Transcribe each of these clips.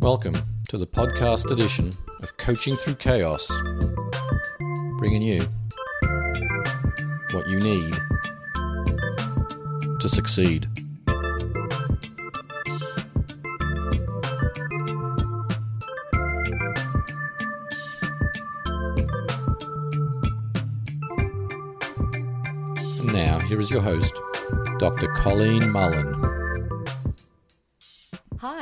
Welcome to the podcast edition of Coaching Through Chaos, bringing you what you need to succeed. And now, here is your host, Dr. Colleen Mullen.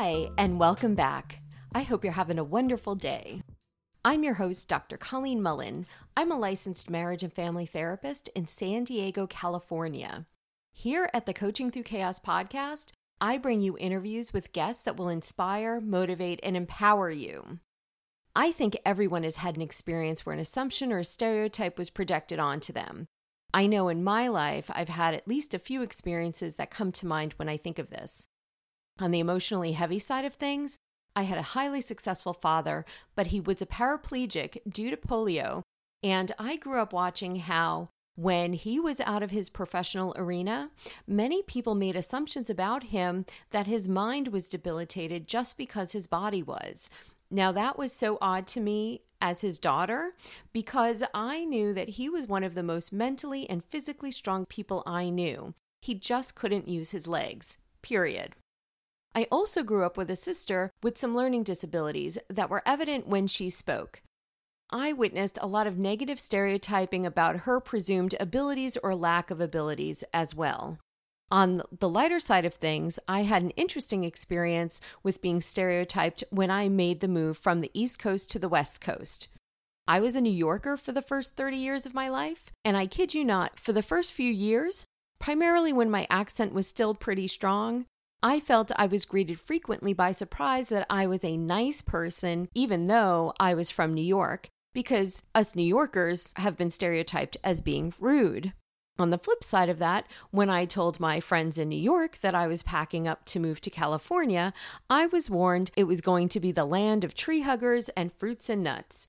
Hi, and welcome back. I hope you're having a wonderful day. I'm your host, Dr. Colleen Mullen. I'm a licensed marriage and family therapist in San Diego, California. Here at the Coaching Through Chaos podcast, I bring you interviews with guests that will inspire, motivate, and empower you. I think everyone has had an experience where an assumption or a stereotype was projected onto them. I know in my life I've had at least a few experiences that come to mind when I think of this. On the emotionally heavy side of things, I had a highly successful father, but he was a paraplegic due to polio, and I grew up watching how when he was out of his professional arena, many people made assumptions about him that his mind was debilitated just because his body was. Now, that was so odd to me as his daughter because I knew that he was one of the most mentally and physically strong people I knew. He just couldn't use his legs, period. I also grew up with a sister with some learning disabilities that were evident when she spoke. I witnessed a lot of negative stereotyping about her presumed abilities or lack of abilities as well. On the lighter side of things, I had an interesting experience with being stereotyped when I made the move from the East Coast to the West Coast. I was a New Yorker for the first 30 years of my life, and I kid you not, for the first few years, primarily when my accent was still pretty strong, I felt I was greeted frequently by surprise that I was a nice person, even though I was from New York, because us New Yorkers have been stereotyped as being rude. On the flip side of that, when I told my friends in New York that I was packing up to move to California, I was warned it was going to be the land of tree huggers and fruits and nuts.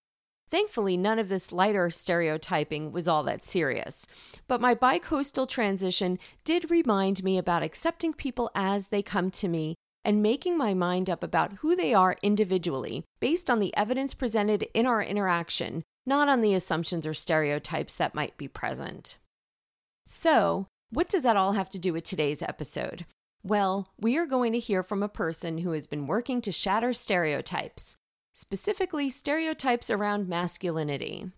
Thankfully, none of this lighter stereotyping was all that serious. But my bi-coastal transition did remind me about accepting people as they come to me and making my mind up about who they are individually based on the evidence presented in our interaction, not on the assumptions or stereotypes that might be present. So, what does that all have to do with today's episode? Well, we are going to hear from a person who has been working to shatter stereotypes, specifically stereotypes around masculinity.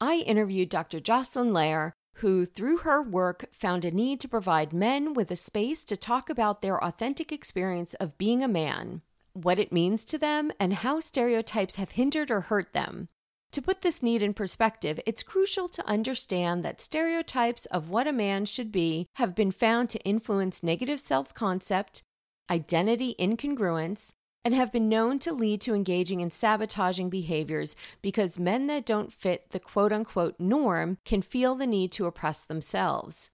I interviewed Dr. Jocelyn Lair, who, through her work, found a need to provide men with a space to talk about their authentic experience of being a man, what it means to them, and how stereotypes have hindered or hurt them. To put this need in perspective, it's crucial to understand that stereotypes of what a man should be have been found to influence negative self concept, identity incongruence, and have been known to lead to engaging in sabotaging behaviors because men that don't fit the quote unquote norm can feel the need to oppress themselves.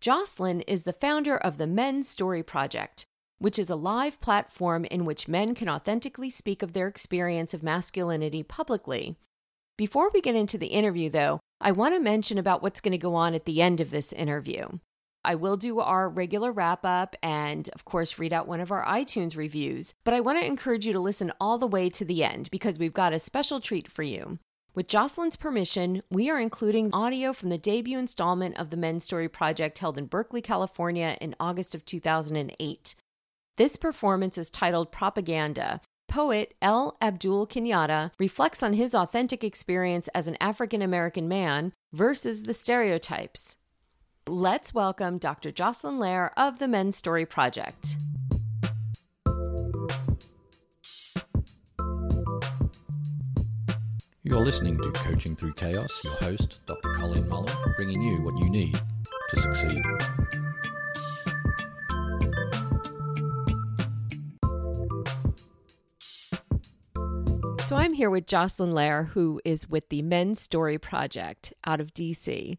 Jocelyn is the founder of the Men's Story Project, which is a live platform in which men can authentically speak of their experience of masculinity publicly. Before we get into the interview, though, I want to mention about what's going to go on at the end of this interview. I will do our regular wrap up and, of course, read out one of our iTunes reviews, but I want to encourage you to listen all the way to the end because we've got a special treat for you. With Jocelyn's permission, we are including audio from the debut installment of the Men's Story Project held in Berkeley, California in August of 2008. This performance is titled Propaganda Poet El Abdul Kenyatta reflects on his authentic experience as an African American man versus the stereotypes. Let's welcome Dr. Jocelyn Lair of the Men's Story Project. You're listening to Coaching Through Chaos, your host, Dr. Colleen Mullen, bringing you what you need to succeed. So I'm here with Jocelyn Lair, who is with the Men's Story Project out of DC.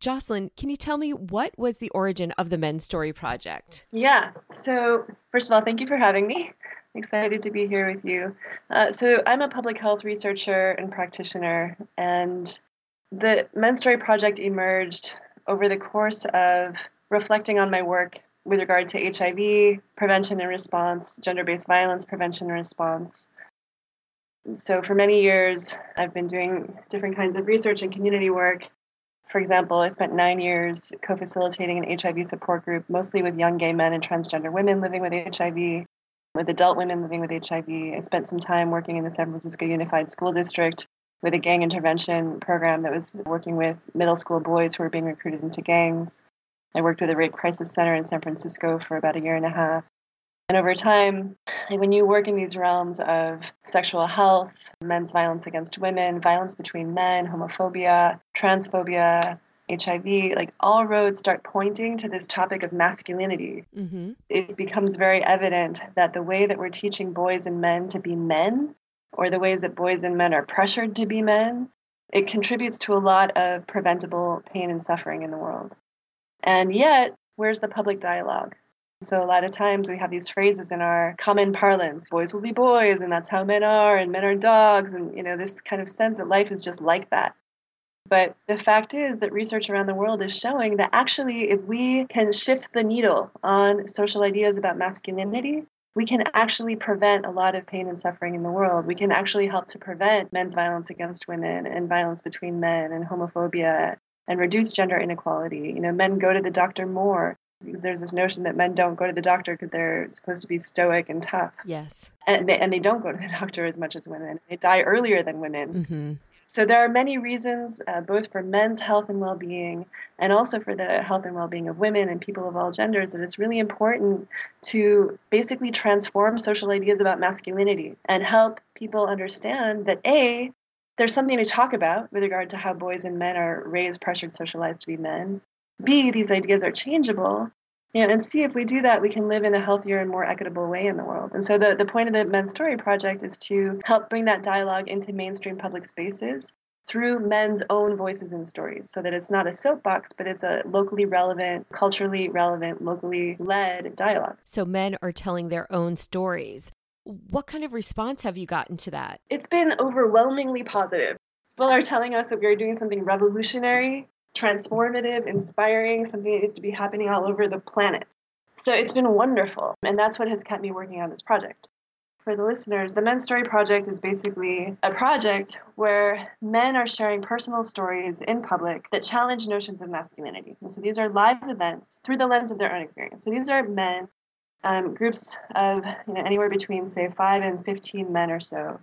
Jocelyn, can you tell me what was the origin of the Men's Story Project? Yeah. So, first of all, thank you for having me. I'm excited to be here with you. Uh, so, I'm a public health researcher and practitioner, and the Men's Story Project emerged over the course of reflecting on my work with regard to HIV prevention and response, gender based violence prevention and response. So, for many years, I've been doing different kinds of research and community work. For example, I spent nine years co facilitating an HIV support group, mostly with young gay men and transgender women living with HIV, with adult women living with HIV. I spent some time working in the San Francisco Unified School District with a gang intervention program that was working with middle school boys who were being recruited into gangs. I worked with a rape crisis center in San Francisco for about a year and a half. And over time, when you work in these realms of sexual health, men's violence against women, violence between men, homophobia, transphobia, HIV, like all roads start pointing to this topic of masculinity. Mm-hmm. It becomes very evident that the way that we're teaching boys and men to be men, or the ways that boys and men are pressured to be men, it contributes to a lot of preventable pain and suffering in the world. And yet, where's the public dialogue? So a lot of times we have these phrases in our common parlance, boys will be boys and that's how men are and men are dogs and you know this kind of sense that life is just like that. But the fact is that research around the world is showing that actually if we can shift the needle on social ideas about masculinity, we can actually prevent a lot of pain and suffering in the world. We can actually help to prevent men's violence against women and violence between men and homophobia and reduce gender inequality. You know, men go to the doctor more because there's this notion that men don't go to the doctor because they're supposed to be stoic and tough. Yes. And they, and they don't go to the doctor as much as women. They die earlier than women. Mm-hmm. So there are many reasons, uh, both for men's health and well-being, and also for the health and well-being of women and people of all genders, that it's really important to basically transform social ideas about masculinity and help people understand that a there's something to talk about with regard to how boys and men are raised, pressured, socialized to be men, B, these ideas are changeable. You know, and C, if we do that, we can live in a healthier and more equitable way in the world. And so the, the point of the Men's Story Project is to help bring that dialogue into mainstream public spaces through men's own voices and stories so that it's not a soapbox, but it's a locally relevant, culturally relevant, locally led dialogue. So men are telling their own stories. What kind of response have you gotten to that? It's been overwhelmingly positive. People are telling us that we are doing something revolutionary transformative, inspiring, something that needs to be happening all over the planet. So it's been wonderful, and that's what has kept me working on this project. For the listeners, the Men's Story Project is basically a project where men are sharing personal stories in public that challenge notions of masculinity. And so these are live events through the lens of their own experience. So these are men, um, groups of you know, anywhere between, say, five and 15 men or so,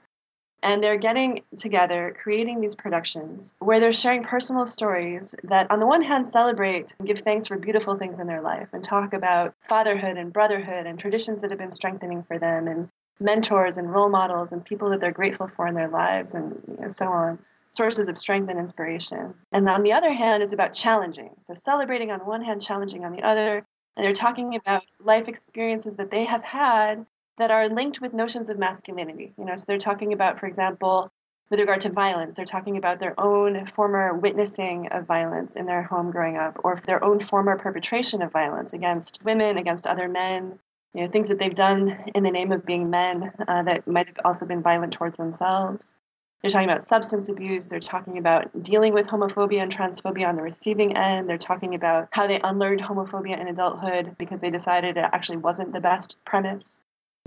and they're getting together, creating these productions where they're sharing personal stories that, on the one hand, celebrate and give thanks for beautiful things in their life and talk about fatherhood and brotherhood and traditions that have been strengthening for them and mentors and role models and people that they're grateful for in their lives and you know, so on sources of strength and inspiration. And on the other hand, it's about challenging. So celebrating on one hand, challenging on the other. And they're talking about life experiences that they have had that are linked with notions of masculinity. You know, so they're talking about, for example, with regard to violence, they're talking about their own former witnessing of violence in their home growing up, or their own former perpetration of violence against women, against other men. You know, things that they've done in the name of being men uh, that might have also been violent towards themselves. They're talking about substance abuse. They're talking about dealing with homophobia and transphobia on the receiving end. They're talking about how they unlearned homophobia in adulthood because they decided it actually wasn't the best premise.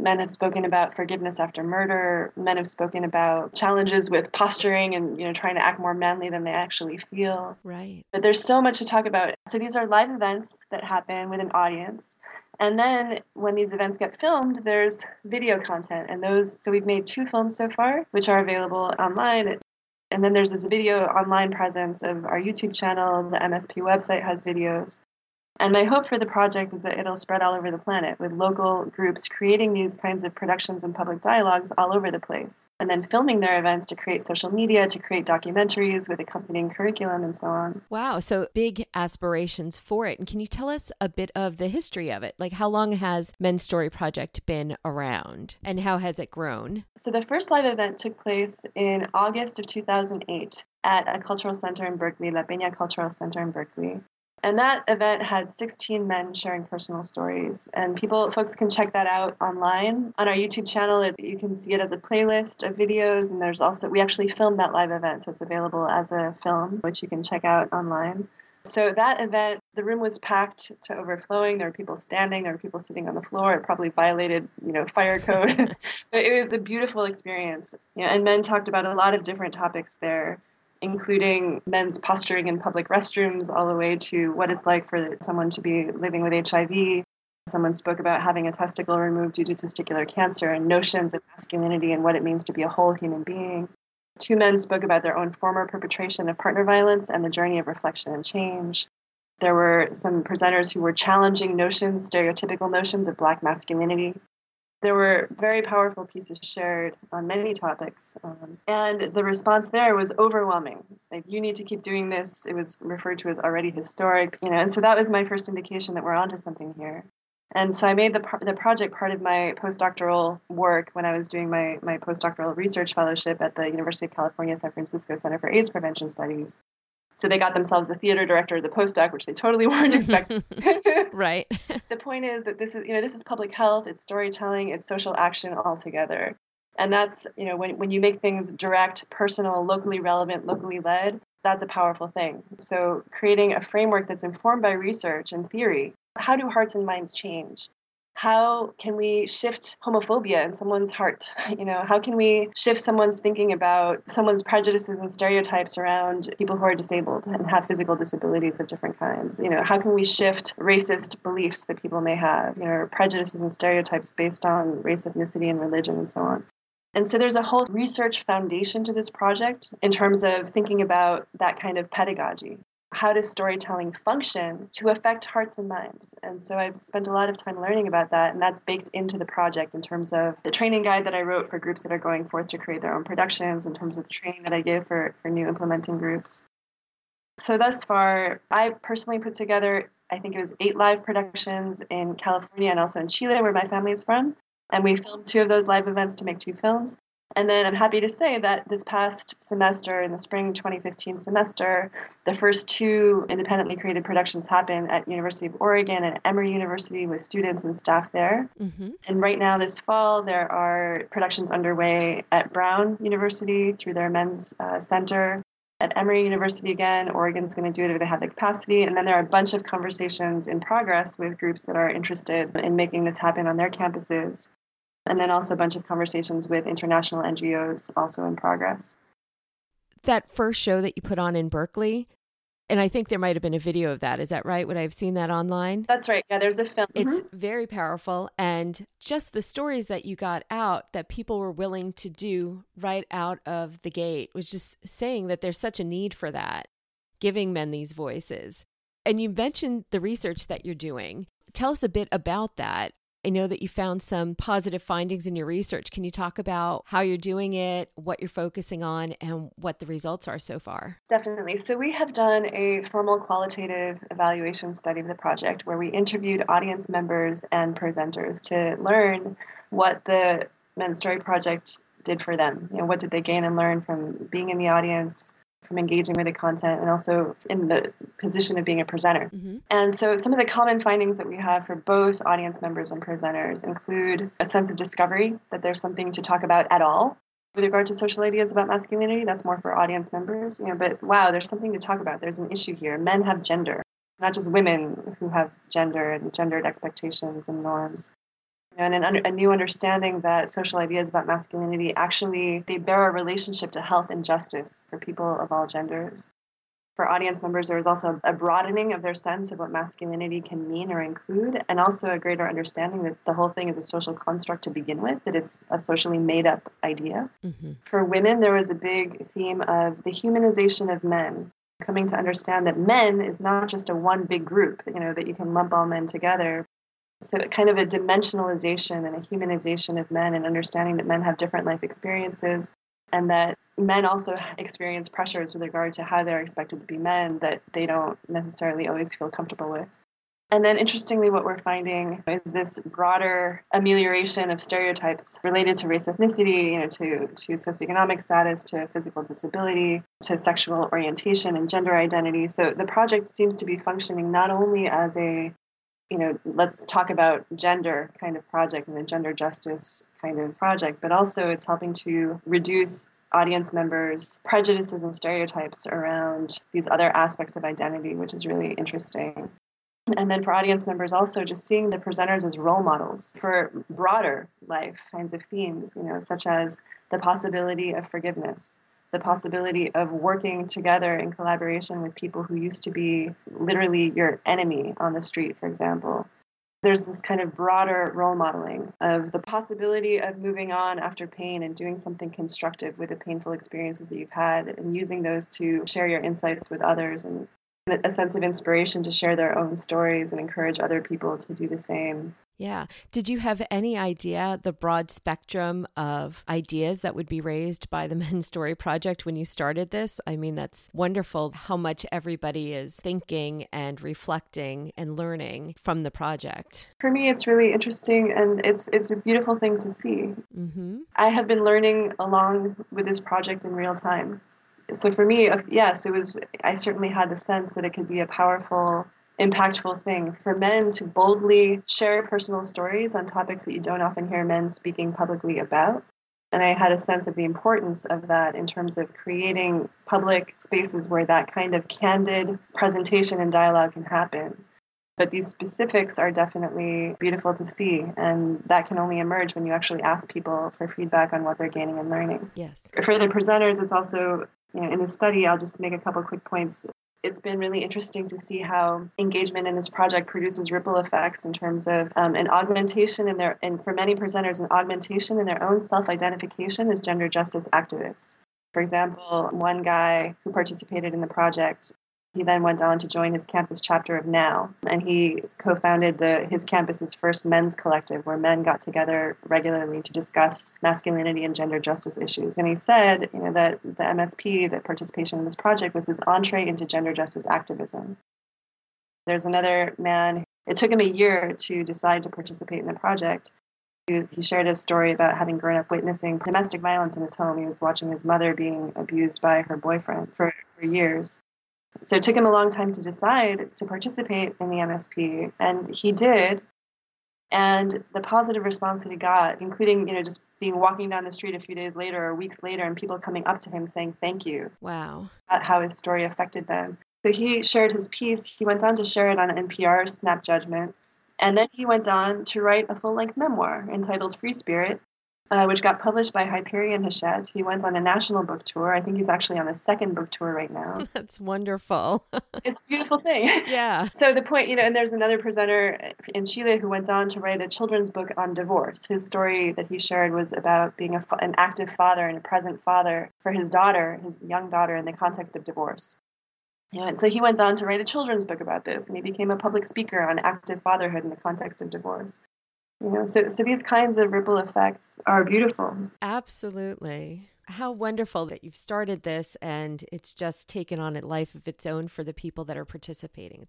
Men have spoken about forgiveness after murder. Men have spoken about challenges with posturing and you know trying to act more manly than they actually feel. Right. But there's so much to talk about. So these are live events that happen with an audience. And then when these events get filmed, there's video content. And those, so we've made two films so far, which are available online. And then there's this video online presence of our YouTube channel. The MSP website has videos. And my hope for the project is that it'll spread all over the planet with local groups creating these kinds of productions and public dialogues all over the place, and then filming their events to create social media, to create documentaries with accompanying curriculum, and so on. Wow. So big aspirations for it. And can you tell us a bit of the history of it? Like, how long has Men's Story Project been around, and how has it grown? So the first live event took place in August of 2008 at a cultural center in Berkeley, La Peña Cultural Center in Berkeley. And that event had 16 men sharing personal stories. And people, folks can check that out online on our YouTube channel. It, you can see it as a playlist of videos. And there's also, we actually filmed that live event, so it's available as a film, which you can check out online. So that event, the room was packed to overflowing. There were people standing, there were people sitting on the floor. It probably violated, you know, fire code. but it was a beautiful experience. You know, and men talked about a lot of different topics there, including men's posturing in public restrooms, all the way to what it's like for someone to be living with HIV. Someone spoke about having a testicle removed due to testicular cancer and notions of masculinity and what it means to be a whole human being. Two men spoke about their own former perpetration of partner violence and the journey of reflection and change. There were some presenters who were challenging notions, stereotypical notions of black masculinity. There were very powerful pieces shared on many topics, um, and the response there was overwhelming. Like, you need to keep doing this. It was referred to as already historic, you know. And so that was my first indication that we're onto something here. And so I made the, the project part of my postdoctoral work when I was doing my, my postdoctoral research fellowship at the University of California, San Francisco Center for AIDS Prevention Studies. So they got themselves a theater director as a postdoc, which they totally weren't expecting. right. the point is that this is, you know, this is public health, it's storytelling, it's social action all together. And that's, you know, when, when you make things direct, personal, locally relevant, locally led, that's a powerful thing. So creating a framework that's informed by research and theory how do hearts and minds change? How can we shift homophobia in someone's heart? You know, how can we shift someone's thinking about someone's prejudices and stereotypes around people who are disabled and have physical disabilities of different kinds? You know, how can we shift racist beliefs that people may have, you know, prejudices and stereotypes based on race, ethnicity, and religion and so on? And so there's a whole research foundation to this project in terms of thinking about that kind of pedagogy how does storytelling function to affect hearts and minds? And so I've spent a lot of time learning about that, and that's baked into the project in terms of the training guide that I wrote for groups that are going forth to create their own productions, in terms of the training that I give for, for new implementing groups. So, thus far, I personally put together, I think it was eight live productions in California and also in Chile, where my family is from. And we filmed two of those live events to make two films. And then I'm happy to say that this past semester, in the spring 2015 semester, the first two independently created productions happened at University of Oregon and Emory University with students and staff there. Mm-hmm. And right now, this fall, there are productions underway at Brown University through their men's uh, center. At Emory University again, Oregon's going to do it if they have the capacity. And then there are a bunch of conversations in progress with groups that are interested in making this happen on their campuses and then also a bunch of conversations with international NGOs also in progress. That first show that you put on in Berkeley, and I think there might have been a video of that. Is that right? Would I have seen that online? That's right. Yeah, there's a film. It's mm-hmm. very powerful. And just the stories that you got out that people were willing to do right out of the gate was just saying that there's such a need for that, giving men these voices. And you mentioned the research that you're doing. Tell us a bit about that I know that you found some positive findings in your research. Can you talk about how you're doing it, what you're focusing on, and what the results are so far? Definitely. So, we have done a formal qualitative evaluation study of the project where we interviewed audience members and presenters to learn what the Men's Story Project did for them. You know, what did they gain and learn from being in the audience, from engaging with the content and also in the position of being a presenter. Mm-hmm. And so some of the common findings that we have for both audience members and presenters include a sense of discovery that there's something to talk about at all. With regard to social ideas about masculinity, that's more for audience members. You know, but wow, there's something to talk about. There's an issue here. Men have gender, not just women who have gender and gendered expectations and norms and an, a new understanding that social ideas about masculinity actually they bear a relationship to health and justice for people of all genders. For audience members there was also a broadening of their sense of what masculinity can mean or include and also a greater understanding that the whole thing is a social construct to begin with that it's a socially made up idea. Mm-hmm. for women there was a big theme of the humanization of men coming to understand that men is not just a one big group you know that you can lump all men together so, kind of a dimensionalization and a humanization of men and understanding that men have different life experiences and that men also experience pressures with regard to how they're expected to be men that they don't necessarily always feel comfortable with. And then, interestingly, what we're finding is this broader amelioration of stereotypes related to race, ethnicity, you know, to, to socioeconomic status, to physical disability, to sexual orientation and gender identity. So the project seems to be functioning not only as a you know, let's talk about gender kind of project and a gender justice kind of project, but also it's helping to reduce audience members' prejudices and stereotypes around these other aspects of identity, which is really interesting. And then for audience members, also just seeing the presenters as role models for broader life kinds of themes, you know, such as the possibility of forgiveness, the possibility of working together in collaboration with people who used to be literally your enemy on the street, for example, there's this kind of broader role modeling of the possibility of moving on after pain and doing something constructive with the painful experiences that you've had and using those to share your insights with others and a sense of inspiration to share their own stories and encourage other people to do the same. Yeah. Did you have any idea the broad spectrum of ideas that would be raised by the Men's Story Project when you started this? I mean, that's wonderful how much everybody is thinking and reflecting and learning from the project. For me, it's really interesting and it's it's a beautiful thing to see. Mm-hmm. I have been learning along with this project in real time so for me, uh, yes, it was. I certainly had the sense that it could be a powerful, impactful thing for men to boldly share personal stories on topics that you don't often hear men speaking publicly about. And I had a sense of the importance of that in terms of creating public spaces where that kind of candid presentation and dialogue can happen. But these specifics are definitely beautiful to see, and that can only emerge when you actually ask people for feedback on what they're gaining and learning. Yes. For the presenters, it's also in the study, I'll just make a couple quick points. It's been really interesting to see how engagement in this project produces ripple effects in terms of um, an augmentation in their, and for many presenters, an augmentation in their own self-identification as gender justice activists. For example, one guy who participated in the project he then went on to join his campus chapter of NOW, and he co-founded the his campus's first men's collective, where men got together regularly to discuss masculinity and gender justice issues. And he said, you know, that the MSP, that participation in this project, was his entree into gender justice activism. There's another man. It took him a year to decide to participate in the project. He, he shared a story about having grown up witnessing domestic violence in his home. He was watching his mother being abused by her boyfriend for, for years so it took him a long time to decide to participate in the MSP, and he did. And the positive response that he got, including you know just being walking down the street a few days later or weeks later, and people coming up to him saying thank you. Wow. About how his story affected them. So he shared his piece. He went on to share it on NPR Snap Judgment. And then he went on to write a full length memoir entitled Free Spirit, uh, which got published by Hyperion Hachette. He went on a national book tour. I think he's actually on a second book tour right now. That's wonderful. it's a beautiful thing. Yeah. So the point, you know, and there's another presenter in Chile who went on to write a children's book on divorce. His story that he shared was about being a, an active father and a present father for his daughter, his young daughter, in the context of divorce. Yeah, and so he went on to write a children's book about this, and he became a public speaker on active fatherhood in the context of divorce. You know, so, so these kinds of ripple effects are beautiful. Absolutely. How wonderful that you've started this and it's just taken on a life of its own for the people that are participating.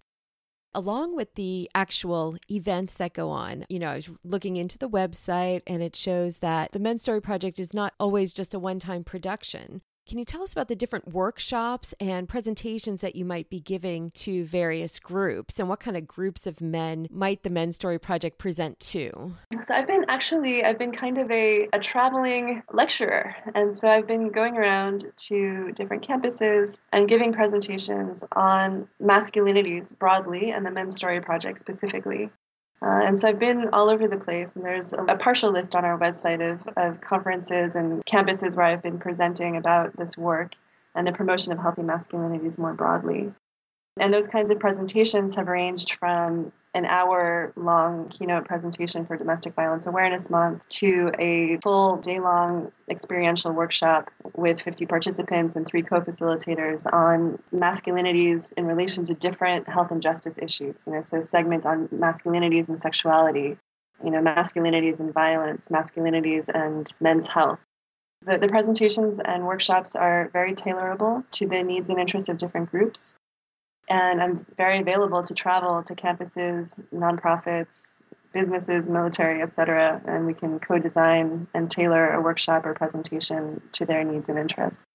Along with the actual events that go on, you know, I was looking into the website and it shows that the Men's Story Project is not always just a one time production. Can you tell us about the different workshops and presentations that you might be giving to various groups and what kind of groups of men might the Men's Story Project present to? So I've been actually I've been kind of a, a traveling lecturer and so I've been going around to different campuses and giving presentations on masculinities broadly and the Men's Story Project specifically. Uh, and so I've been all over the place, and there's a, partial list on our website of, of conferences and campuses where I've been presenting about this work and the promotion of healthy masculinities more broadly. And those kinds of presentations have ranged from an hour long keynote presentation for Domestic Violence Awareness Month to a full day long experiential workshop with 50 participants and three co facilitators on masculinities in relation to different health and justice issues. You know, so segment on masculinities and sexuality, you know, masculinities and violence, masculinities and men's health. The, the presentations and workshops are very tailorable to the needs and interests of different groups and I'm very available to travel to campuses, nonprofits, businesses, military, etc., and we can co-design and tailor a workshop or presentation to their needs and interests.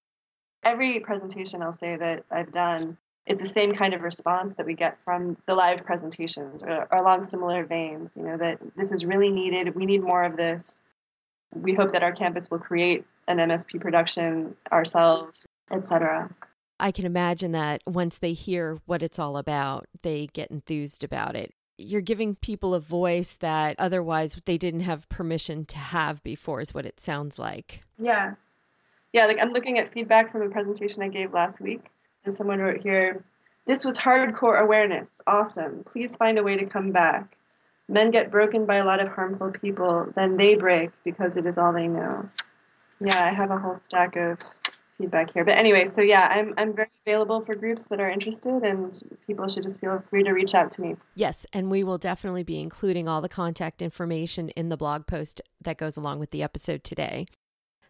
Every presentation I'll say that I've done, it's the same kind of response that we get from the live presentations or, or along similar veins, you know, that this is really needed. We need more of this. We hope that our campus will create an MSP production ourselves, etc. I can imagine that once they hear what it's all about, they get enthused about it. You're giving people a voice that otherwise they didn't have permission to have before, is what it sounds like. Yeah. Yeah, like I'm looking at feedback from a presentation I gave last week, and someone wrote here, This was hardcore awareness. Awesome. Please find a way to come back. Men get broken by a lot of harmful people, then they break because it is all they know. Yeah, I have a whole stack of feedback here. But anyway, so yeah, I'm I'm very available for groups that are interested and people should just feel free to reach out to me. Yes, and we will definitely be including all the contact information in the blog post that goes along with the episode today.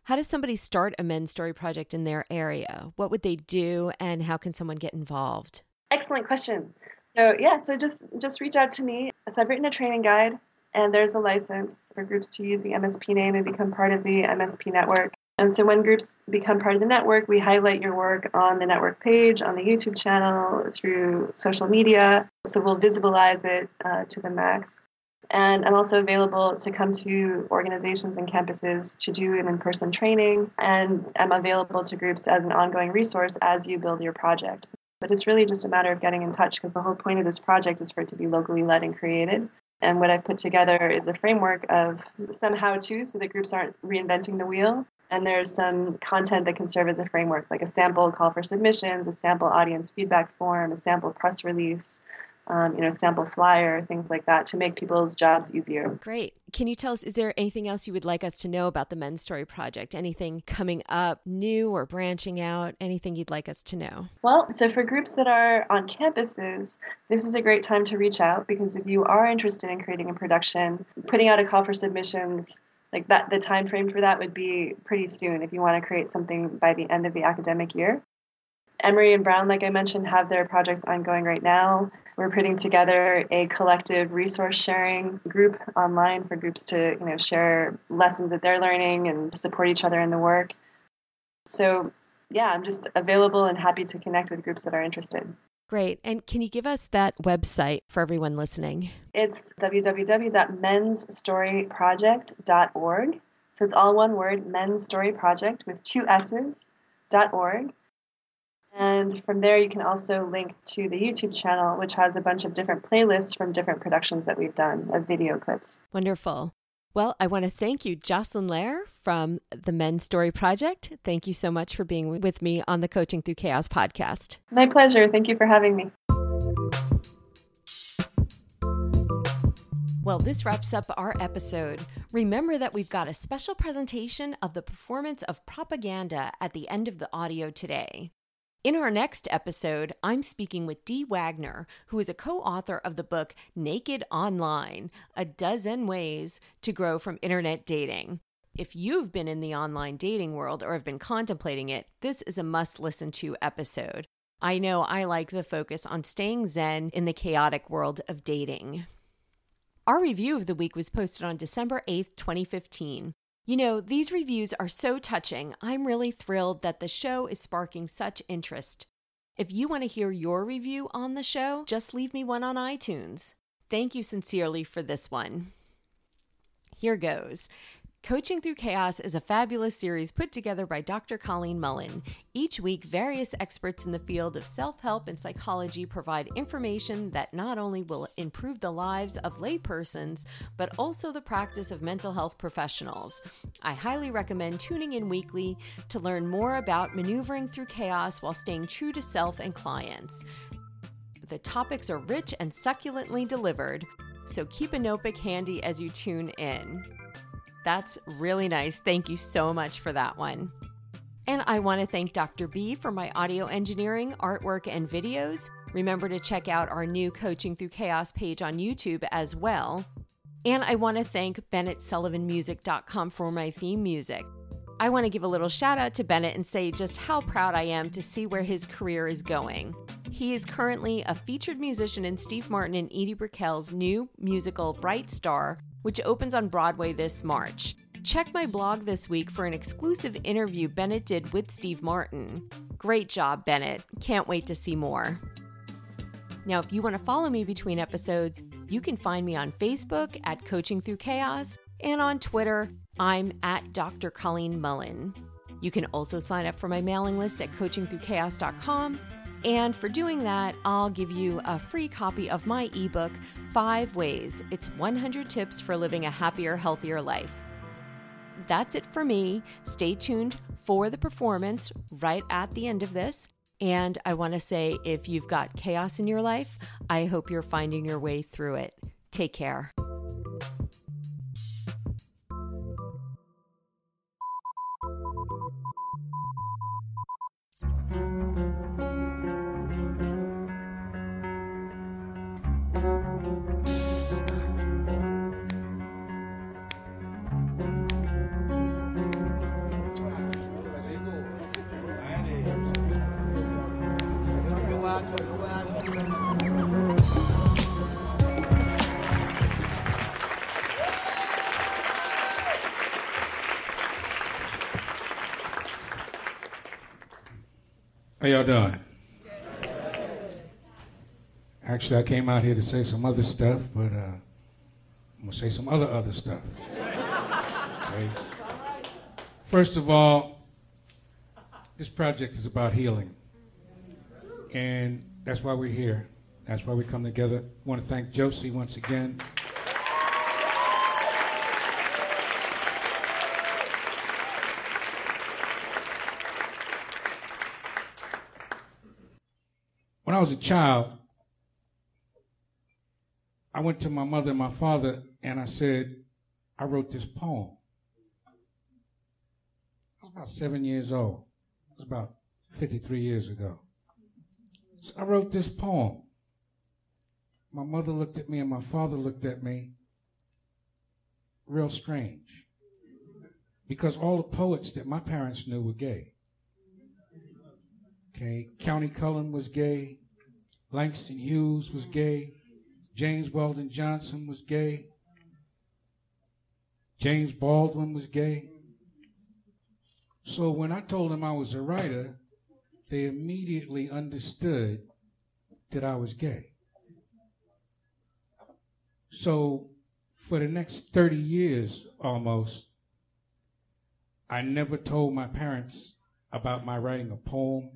How does somebody start a men's story project in their area? What would they do and how can someone get involved? Excellent question. So yeah, so just just reach out to me. So I've written a training guide and there's a license for groups to use the MSP name and become part of the MSP network. And so when groups become part of the network, we highlight your work on the network page, on the YouTube channel, through social media. So we'll visualize it uh, to the max. And I'm also available to come to organizations and campuses to do an in person training. And I'm available to groups as an ongoing resource as you build your project. But it's really just a matter of getting in touch because the whole point of this project is for it to be locally led and created. And what I've put together is a framework of some how to so that groups aren't reinventing the wheel. And there's some content that can serve as a framework, like a sample call for submissions, a sample audience feedback form, a sample press release, um, you know, sample flyer, things like that to make people's jobs easier. Great. Can you tell us, is there anything else you would like us to know about the Men's Story Project? Anything coming up new or branching out? Anything you'd like us to know? Well, so for groups that are on campuses, this is a great time to reach out because if you are interested in creating a production, putting out a call for submissions, like that the time frame for that would be pretty soon if you want to create something by the end of the academic year. Emory and Brown, like I mentioned, have their projects ongoing right now. We're putting together a collective resource sharing group online for groups to, you know, share lessons that they're learning and support each other in the work. So, yeah, I'm just available and happy to connect with groups that are interested. Great. And can you give us that website for everyone listening? It's www.mensstoryproject.org. So it's all one word, Men's Story Project with two S's, dot org. And from there, you can also link to the YouTube channel, which has a bunch of different playlists from different productions that we've done of video clips. Wonderful. Well, I want to thank you, Jocelyn Lair from the Men's Story Project. Thank you so much for being with me on the Coaching Through Chaos podcast. My pleasure. Thank you for having me. Well, this wraps up our episode. Remember that we've got a special presentation of the performance of propaganda at the end of the audio today. In our next episode, I'm speaking with Dee Wagner, who is a co author of the book Naked Online A Dozen Ways to Grow from Internet Dating. If you've been in the online dating world or have been contemplating it, this is a must listen to episode. I know I like the focus on staying zen in the chaotic world of dating. Our review of the week was posted on December 8th, 2015. You know, these reviews are so touching. I'm really thrilled that the show is sparking such interest. If you want to hear your review on the show, just leave me one on iTunes. Thank you sincerely for this one. Here goes. Coaching Through Chaos is a fabulous series put together by Dr. Colleen Mullen. Each week, various experts in the field of self help and psychology provide information that not only will improve the lives of laypersons, but also the practice of mental health professionals. I highly recommend tuning in weekly to learn more about maneuvering through chaos while staying true to self and clients. The topics are rich and succulently delivered, so keep a notebook handy as you tune in. That's really nice. Thank you so much for that one. And I want to thank Dr. B for my audio engineering, artwork, and videos. Remember to check out our new Coaching Through Chaos page on YouTube as well. And I want to thank BennettSullivanMusic.com for my theme music. I want to give a little shout out to Bennett and say just how proud I am to see where his career is going. He is currently a featured musician in Steve Martin and Edie Brickell's new musical Bright Star, which opens on Broadway this March. Check my blog this week for an exclusive interview Bennett did with Steve Martin. Great job, Bennett. Can't wait to see more. Now, if you want to follow me between episodes, you can find me on Facebook at Coaching Through Chaos and on Twitter, I'm at Dr. Colleen Mullen. You can also sign up for my mailing list at coachingthroughchaos.com. And for doing that, I'll give you a free copy of my ebook, Five Ways. It's 100 tips for living a happier, healthier life. That's it for me. Stay tuned for the performance right at the end of this. And I want to say if you've got chaos in your life, I hope you're finding your way through it. Take care. Actually, I came out here to say some other stuff, but uh, I'm gonna say some other other stuff. Okay? First of all, this project is about healing, and that's why we're here. That's why we come together. I want to thank Josie once again. When I was a child, I went to my mother and my father and I said, I wrote this poem. I was about seven years old. It was about 53 years ago. So I wrote this poem. My mother looked at me and my father looked at me. Real strange. Because all the poets that my parents knew were gay. Okay, Countee Cullen was gay. Langston Hughes was gay. James Weldon Johnson was gay. James Baldwin was gay. So when I told them I was a writer, they immediately understood that I was gay. So for the next 30 years almost, I never told my parents about my writing a poem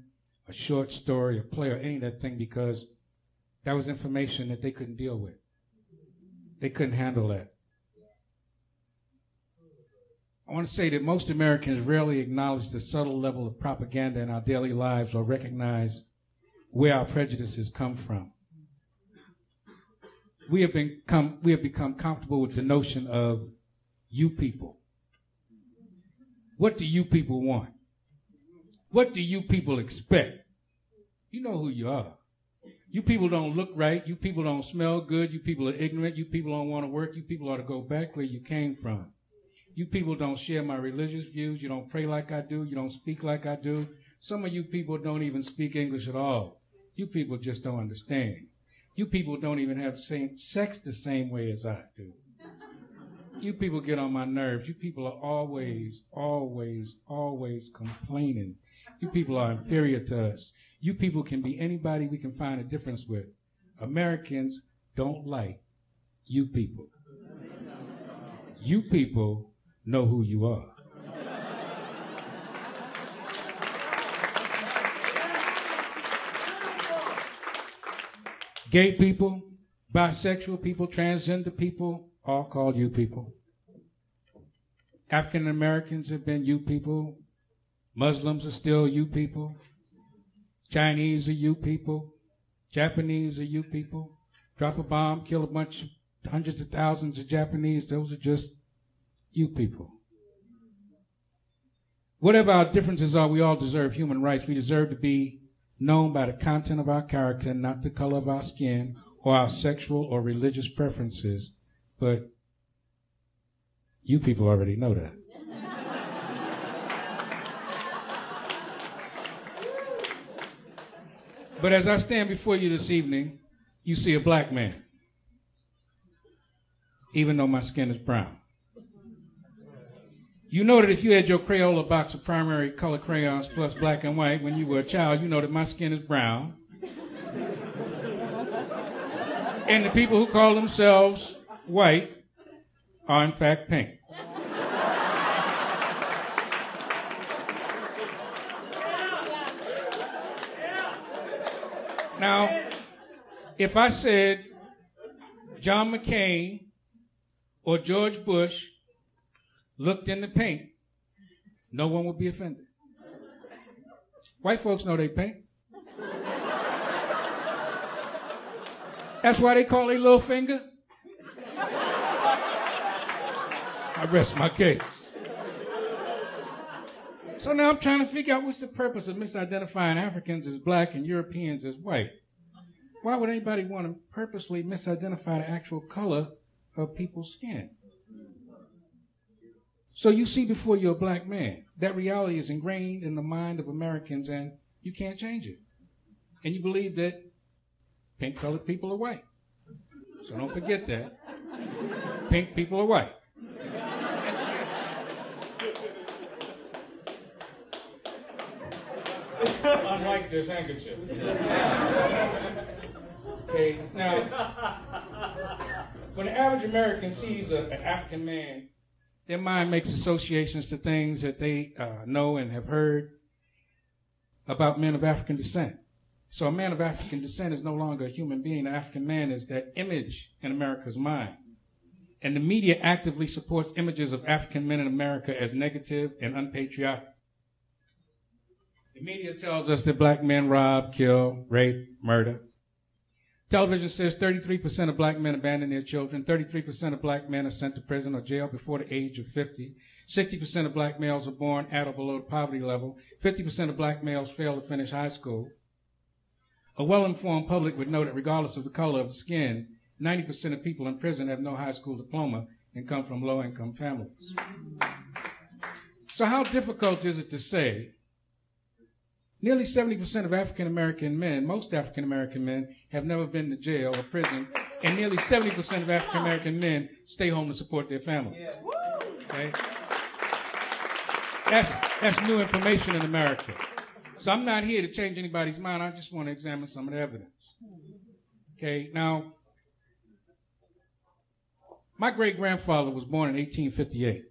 a short story, a play, or any of that thing because that was information that they couldn't deal with. They couldn't handle that. I want to say that most Americans rarely acknowledge the subtle level of propaganda in our daily lives or recognize where our prejudices come from. We have become, we have become comfortable with the notion of you people. What do you people want? What do you people expect? You know who you are. You people don't look right. You people don't smell good. You people are ignorant. You people don't want to work. You people ought to go back where you came from. You people don't share my religious views. You don't pray like I do. You don't speak like I do. Some of you people don't even speak English at all. You people just don't understand. You people don't even have same sex the same way as I do. You people get on my nerves. You people are always, always, always complaining. You people are inferior to us. You people can be anybody we can find a difference with. Americans don't like you people. You people know who you are. Gay people, bisexual people, transgender people, all called you people. African Americans have been you people. Muslims are still you people. Chinese are you people. Japanese are you people. Drop a bomb, kill a bunch, hundreds of thousands of Japanese. Those are just you people. Whatever our differences are, we all deserve human rights. We deserve to be known by the content of our character, not the color of our skin or our sexual or religious preferences. But you people already know that. But as I stand before you this evening, you see a black man, even though my skin is brown. You know that if you had your Crayola box of primary color crayons plus black and white when you were a child, you know that my skin is brown. and the people who call themselves white are in fact pink. Now, if I said John McCain or George Bush looked in the paint, no one would be offended. White folks know they paint. That's why they call a little finger. I rest my case. So now I'm trying to figure out what's the purpose of misidentifying Africans as black and Europeans as white. Why would anybody want to purposely misidentify the actual color of people's skin? So you see before you a black man. That reality is ingrained in the mind of Americans and you can't change it. And you believe that pink colored people are white. So don't forget that. Pink people are white. Unlike this handkerchief. okay, now, when the average American sees a, an African man, their mind makes associations to things that they uh, know and have heard about men of African descent. So a man of African descent is no longer a human being. An African man is that image in America's mind. And the media actively supports images of African men in America as negative and unpatriotic. The media tells us that black men rob, kill, rape, murder. Television says 33% of black men abandon their children. 33% of black men are sent to prison or jail before the age of 50. 60% of black males are born at or below the poverty level. 50% of black males fail to finish high school. A well-informed public would know that regardless of the color of the skin, 90% of people in prison have no high school diploma and come from low-income families. So how difficult is it to say nearly 70% of African American men, most African American men, have never been to jail or prison, and nearly 70% of African American men stay home to support their families. Okay? That's, that's new information in America. So I'm not here to change anybody's mind. I just want to examine some of the evidence. Okay, now, my great grandfather was born in 1858.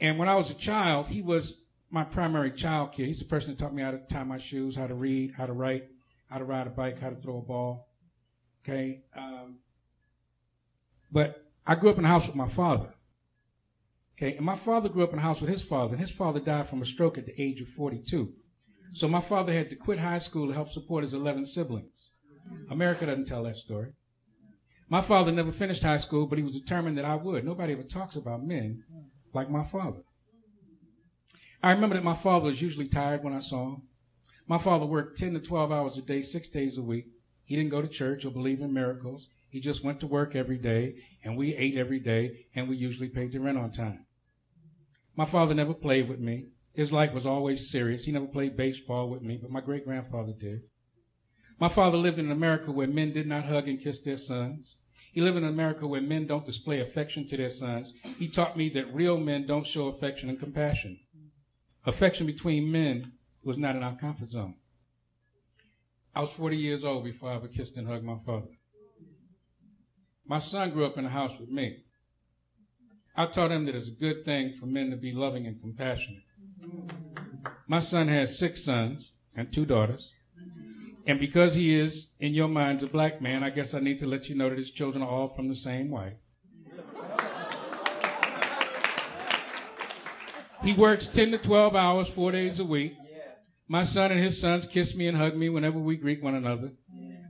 And when I was a child, he was my primary child care. He's the person that taught me how to tie my shoes, how to read, how to write, how to ride a bike, how to throw a ball. Okay. Um, but I grew up in a house with my father. Okay, and my father grew up in a house with his father, and his father died from a stroke at the age of 42. So my father had to quit high school to help support his 11 siblings. America doesn't tell that story. My father never finished high school, but he was determined that I would. Nobody ever talks about men like my father. I remember that my father was usually tired when I saw him. My father worked 10 to 12 hours a day, six days a week. He didn't go to church or believe in miracles. He just went to work every day, and we ate every day, and we usually paid the rent on time. My father never played with me. His life was always serious. He never played baseball with me, but my great grandfather did. My father lived in America where men did not hug and kiss their sons. He lived in America where men don't display affection to their sons. He taught me that real men don't show affection and compassion. Affection between men was not in our comfort zone. I was 40 years old before I ever kissed and hugged my father. My son grew up in a house with me. I taught him that it's a good thing for men to be loving and compassionate. My son has six sons and two daughters. And because he is, in your minds, a black man, I guess I need to let you know that his children are all from the same wife. He works 10 to 12 hours, four days a week. My son and his sons kiss me and hug me whenever we greet one another.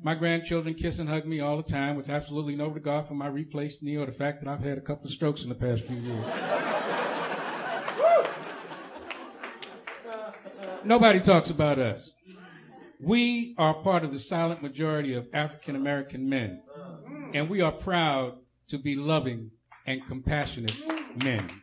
My grandchildren kiss and hug me all the time with absolutely no regard for my replaced knee or the fact that I've had a couple of strokes in the past few years. Nobody talks about us. We are part of the silent majority of African American men, and we are proud to be loving and compassionate men.